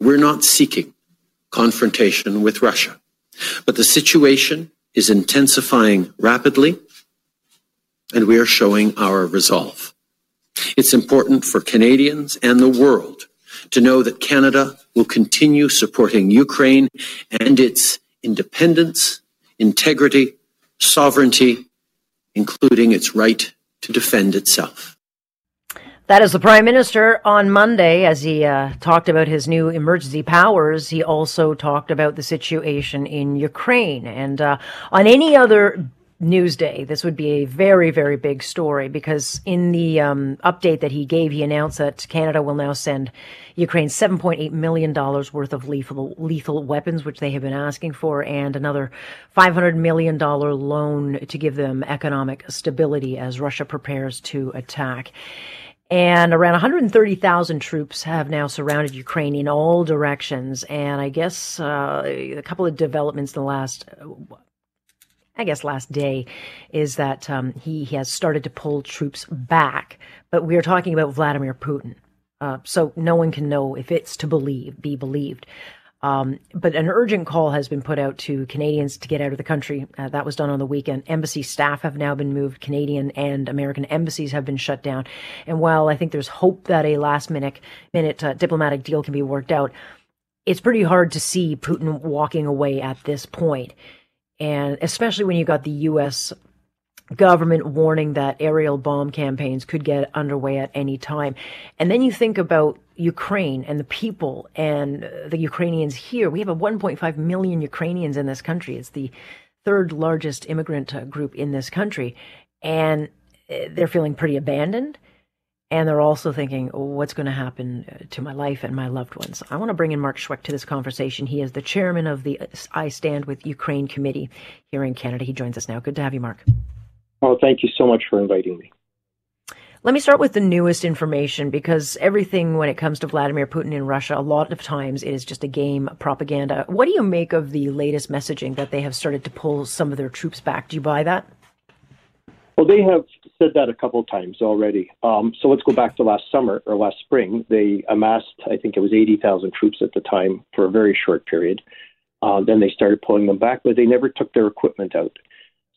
we're not seeking confrontation with Russia, but the situation is intensifying rapidly, and we are showing our resolve. It's important for Canadians and the world to know that Canada will continue supporting Ukraine and its independence, integrity, sovereignty, including its right to defend itself. That is the Prime Minister on Monday as he uh, talked about his new emergency powers. He also talked about the situation in Ukraine. And uh, on any other Newsday. This would be a very, very big story because in the um, update that he gave, he announced that Canada will now send Ukraine $7.8 million worth of lethal, lethal weapons, which they have been asking for, and another $500 million loan to give them economic stability as Russia prepares to attack. And around 130,000 troops have now surrounded Ukraine in all directions. And I guess uh, a couple of developments in the last I guess last day is that um, he, has started to pull troops back. But we are talking about Vladimir Putin. Uh, so no one can know if it's to believe, be believed. Um, but an urgent call has been put out to Canadians to get out of the country. Uh, that was done on the weekend. Embassy staff have now been moved. Canadian and American embassies have been shut down. And while I think there's hope that a last minute minute uh, diplomatic deal can be worked out, it's pretty hard to see Putin walking away at this point. And especially when you got the U.S. government warning that aerial bomb campaigns could get underway at any time. And then you think about Ukraine and the people and the Ukrainians here. We have a 1.5 million Ukrainians in this country. It's the third largest immigrant uh, group in this country. And uh, they're feeling pretty abandoned and they're also thinking, oh, what's going to happen uh, to my life and my loved ones? I want to bring in Mark Shwec to this conversation. He is the chairman of the I Stand with Ukraine committee here in Canada. He joins us now. Good to have you, Mark. Oh, thank you so much for inviting me. Let me start with the newest information because everything when it comes to Vladimir Putin in Russia, a lot of times it is just a game propaganda. What do you make of the latest messaging that they have started to pull some of their troops back? Do you buy that? Well, they have said that a couple of times already. Um, so let's go back to last summer or last spring. They amassed, I think it was 80,000 troops at the time for a very short period. Uh, then they started pulling them back, but they never took their equipment out.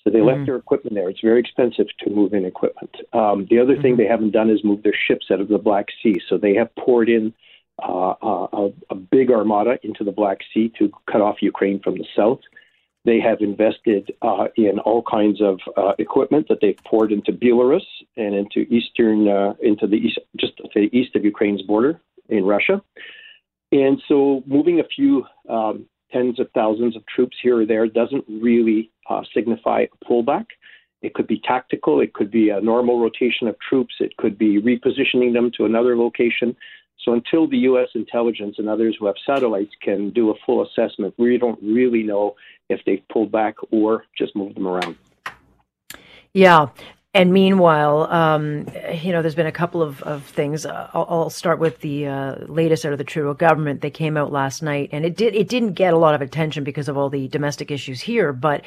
So they left their equipment there. It's very expensive to move in equipment. Um, the other mm-hmm. thing they haven't done is move their ships out of the Black Sea. So they have poured in uh, a, a, big armada into the Black Sea to cut off Ukraine from the south. They have invested uh, in all kinds of uh, equipment that they've poured into Belarus and into eastern, uh, into the east, just to the east of Ukraine's border in Russia. And so, moving a few um, tens of thousands of troops here or there doesn't really uh, signify a pullback. It could be tactical. It could be a normal rotation of troops. It could be repositioning them to another location. So until the U.S. intelligence and others who have satellites can do a full assessment, we don't really know if they've pulled back or just moved them around. Yeah. And meanwhile, um, you know, there's been a couple of, of things. Uh, I'll, I'll, start with the uh, latest out of the Trudeau government. They came out last night, and it did it didn't get a lot of attention because of all the domestic issues here. But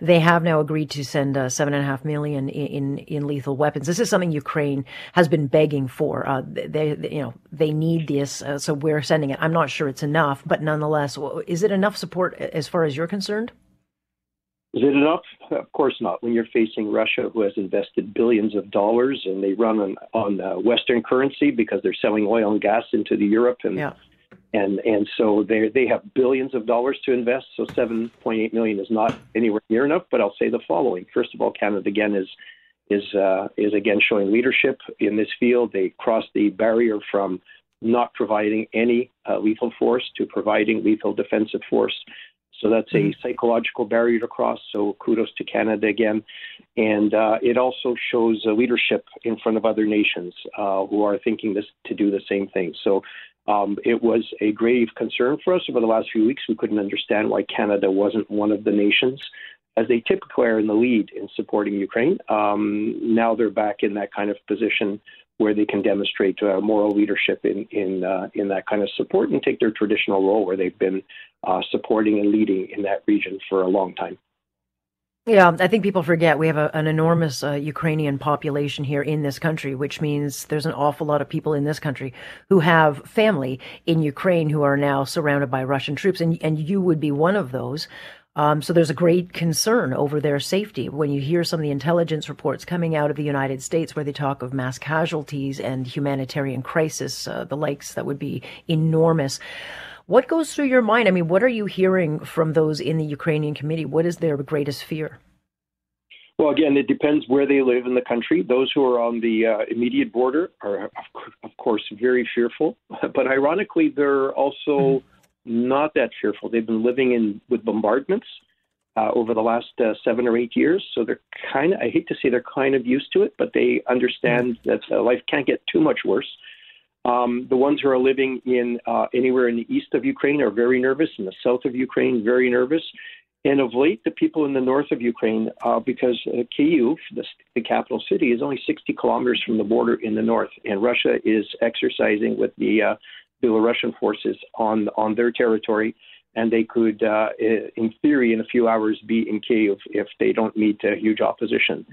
they have now agreed to send uh, seven and a half million in, in, in lethal weapons. This is something Ukraine has been begging for. Uh, they, they, you know they need this, uh, so we're sending it. I'm not sure it's enough, but nonetheless, is it enough support as far as you're concerned? Is it enough? Of course not. When you're facing Russia, who has invested billions of dollars and they run on, on uh, Western currency because they're selling oil and gas into the Europe and yeah. and and so they they have billions of dollars to invest. So 7.8 million is not anywhere near enough. But I'll say the following: First of all, Canada again is is uh, is again showing leadership in this field. They crossed the barrier from not providing any uh, lethal force to providing lethal defensive force. So that's a mm-hmm. psychological barrier to cross. So kudos to Canada again. And uh, it also shows leadership in front of other nations uh, who are thinking this to do the same thing. So um, it was a grave concern for us over the last few weeks. We couldn't understand why Canada wasn't one of the nations, as they typically are in the lead in supporting Ukraine. Um, now they're back in that kind of position where they can demonstrate uh, moral leadership in in uh, in that kind of support and take their traditional role where they've been uh, supporting and leading in that region for a long time. Yeah, I think people forget we have a, an enormous uh, Ukrainian population here in this country, which means there's an awful lot of people in this country who have family in Ukraine who are now surrounded by Russian troops, and and you would be one of those. Um, so there's a great concern over their safety when you hear some of the intelligence reports coming out of the United States, where they talk of mass casualties and humanitarian crisis, uh, the likes that would be enormous. What goes through your mind? I mean, what are you hearing from those in the Ukrainian community? What is their greatest fear? Well, again, it depends where they live in the country. Those who are on the uh, immediate border are, of course, very fearful. But ironically, they're also mm-hmm not that fearful. They've been living in with bombardments uh, over the last uh, seven or eight years, so they're kind of. I hate to say they're kind of used to it, but they understand mm. that uh, life can't get too much worse. Um, the ones who are living in uh, anywhere in the east of Ukraine are very nervous. In the south of Ukraine, very nervous. And of late, the people in the north of Ukraine, uh, because uh, Kyiv, the, the, capital city, is only 60 kilometers from the border in the north, and Russia is exercising with the uh, Belarusian forces on on their territory, and they could, uh, in theory, in a few hours, be in Kiev if they don't meet a huge opposition.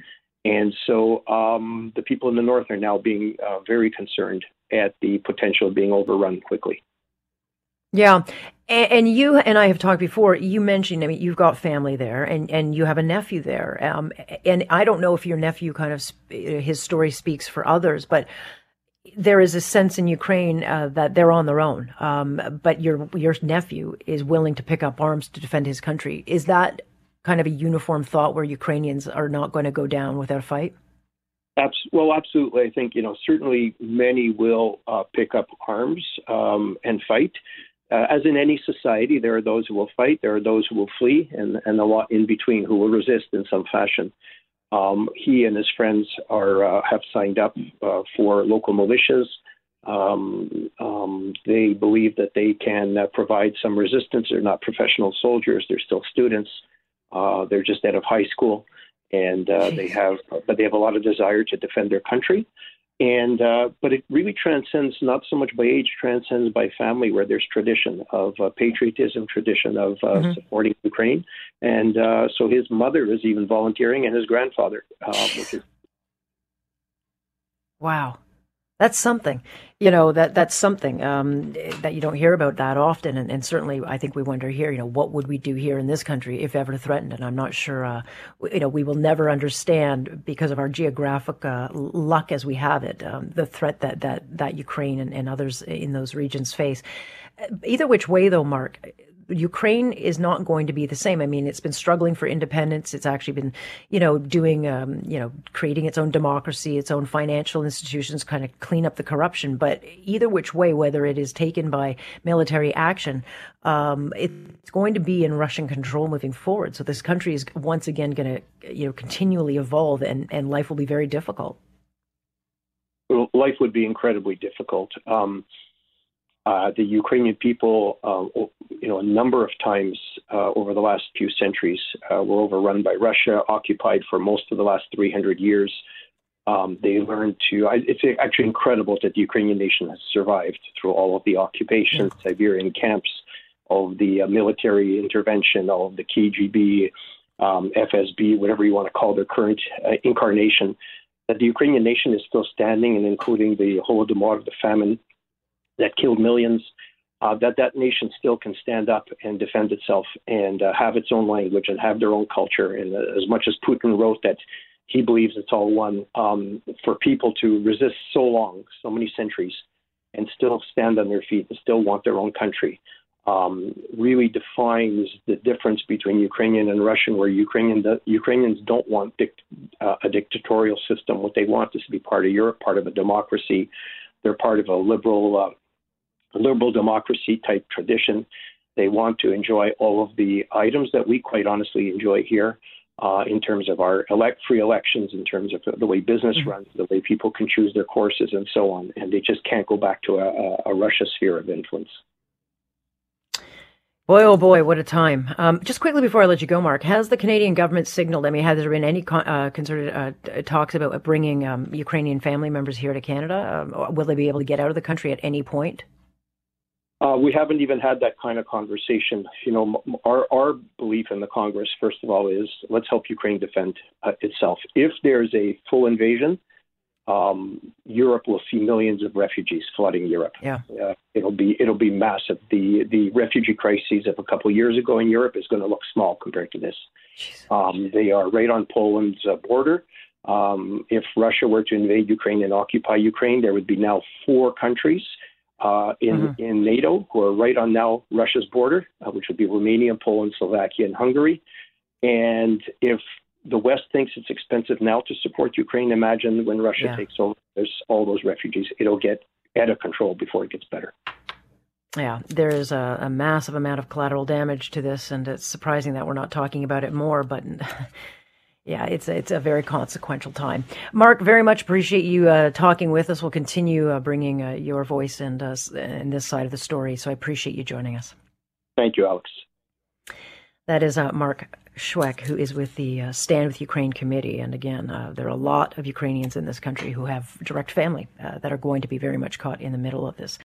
And so um, the people in the north are now being uh, very concerned at the potential of being overrun quickly. Yeah. And, you and I have talked before. You mentioned, I mean, you've got family there, and, and you have a nephew there. Um, and I don't know if your nephew kind of his story speaks for others, but there is a sense in Ukraine uh, that they're on their own, um, but your your nephew is willing to pick up arms to defend his country. Is that kind of a uniform thought where Ukrainians are not going to go down without a fight? well, absolutely. I think you know certainly many will uh, pick up arms um, and fight. Uh, as in any society, there are those who will fight, there are those who will flee, and, and a lot in between who will resist in some fashion. Um, he and his friends are uh, have signed up uh, for local militias. Um, um, they believe that they can uh, provide some resistance. They're not professional soldiers; they're still students. Uh, they're just out of high school, and uh, they have, but they have a lot of desire to defend their country and uh, but it really transcends not so much by age, transcends by family, where there's tradition of uh, patriotism, tradition of uh, mm-hmm. supporting Ukraine, and uh, so his mother is even volunteering, and his grandfather, uh, wow. That's something, you know. That that's something um, that you don't hear about that often, and, and, certainly I think we wonder here. You know, what would we do here in this country if ever threatened? And I'm not sure. Uh, you know, we will never understand because of our geographic uh, luck as we have it, um, the threat that that that Ukraine and, and others in those regions face. Either which way, though, Mark, Ukraine is not going to be the same. I mean, it's been struggling for independence. It's actually been, you know, doing, um, you know, creating its own democracy, its own financial institutions, kind of clean up the corruption. But either which way, whether it is taken by military action, um, it's going to be in Russian control moving forward. So this country is once again going to, you know, continually evolve, and and life will be very difficult. Life would be incredibly difficult. Um, uh, the Ukrainian people, uh, you know, a number of times uh, over the last few centuries uh, were overrun by Russia, occupied for most of the last 300 years. Um, they learned to. It's actually incredible that the Ukrainian nation has survived through all of the occupation, yeah. Siberian camps, all of the uh, military intervention, all of the KGB, um, FSB, whatever you want to call their current incarnation. That the Ukrainian nation is still standing, and including the Holodomor, the famine that killed millions, uh, that that nation still can stand up and defend itself and uh, have its own language and have their own culture. And uh, as much as Putin wrote that he believes it's all one, um, for people to resist so long, so many centuries, and still stand on their feet and still want their own country. Um, really defines the difference between Ukrainian and Russian, where Ukrainian Ukrainians don't want uh, a dictatorial system. What they want is to be part of Europe, part of a democracy. They're part of a liberal uh, liberal democracy type tradition. They want to enjoy all of the items that we quite honestly enjoy here. Uh, in terms of our elect free elections, in terms of the way business mm-hmm. runs, the way people can choose their courses, and so on. And they just can't go back to a, a Russia sphere of influence. Boy, oh boy, what a time. Um, just quickly before I let you go, Mark, has the Canadian government signaled, I mean, has there been any con- uh, concerted uh, talks about bringing um, Ukrainian family members here to Canada? Um, will they be able to get out of the country at any point? Uh, we haven't even had that kind of conversation. You know, our our belief in the Congress, first of all, is let's help Ukraine defend uh, itself. If there's a full invasion, um, Europe will see millions of refugees flooding Europe. Yeah, uh, it'll be it'll be massive. The the refugee crises of a couple of years ago in Europe is going to look small compared to this. Um, they are right on Poland's uh, border. Um, if Russia were to invade Ukraine and occupy Ukraine, there would be now four countries uh, in mm-hmm. in NATO who are right on now Russia's border, uh, which would be Romania, Poland, Slovakia, and Hungary. And if the West thinks it's expensive now to support Ukraine, imagine when Russia yeah. takes over, there's all those refugees. It'll get out of control before it gets better. Yeah, there is a, a massive amount of collateral damage to this, and it's surprising that we're not talking about it more. But Yeah, it's a, it's a very consequential time. Mark, very much appreciate you uh, talking with us. We'll continue uh, bringing uh, your voice and uh, in this side of the story. So I appreciate you joining us. Thank you, Alex. That is uh, Mark Shwec, who is with the uh, Stand with Ukraine committee. And again, uh, there are a lot of Ukrainians in this country who have direct family that are going to be very much caught in the middle of this.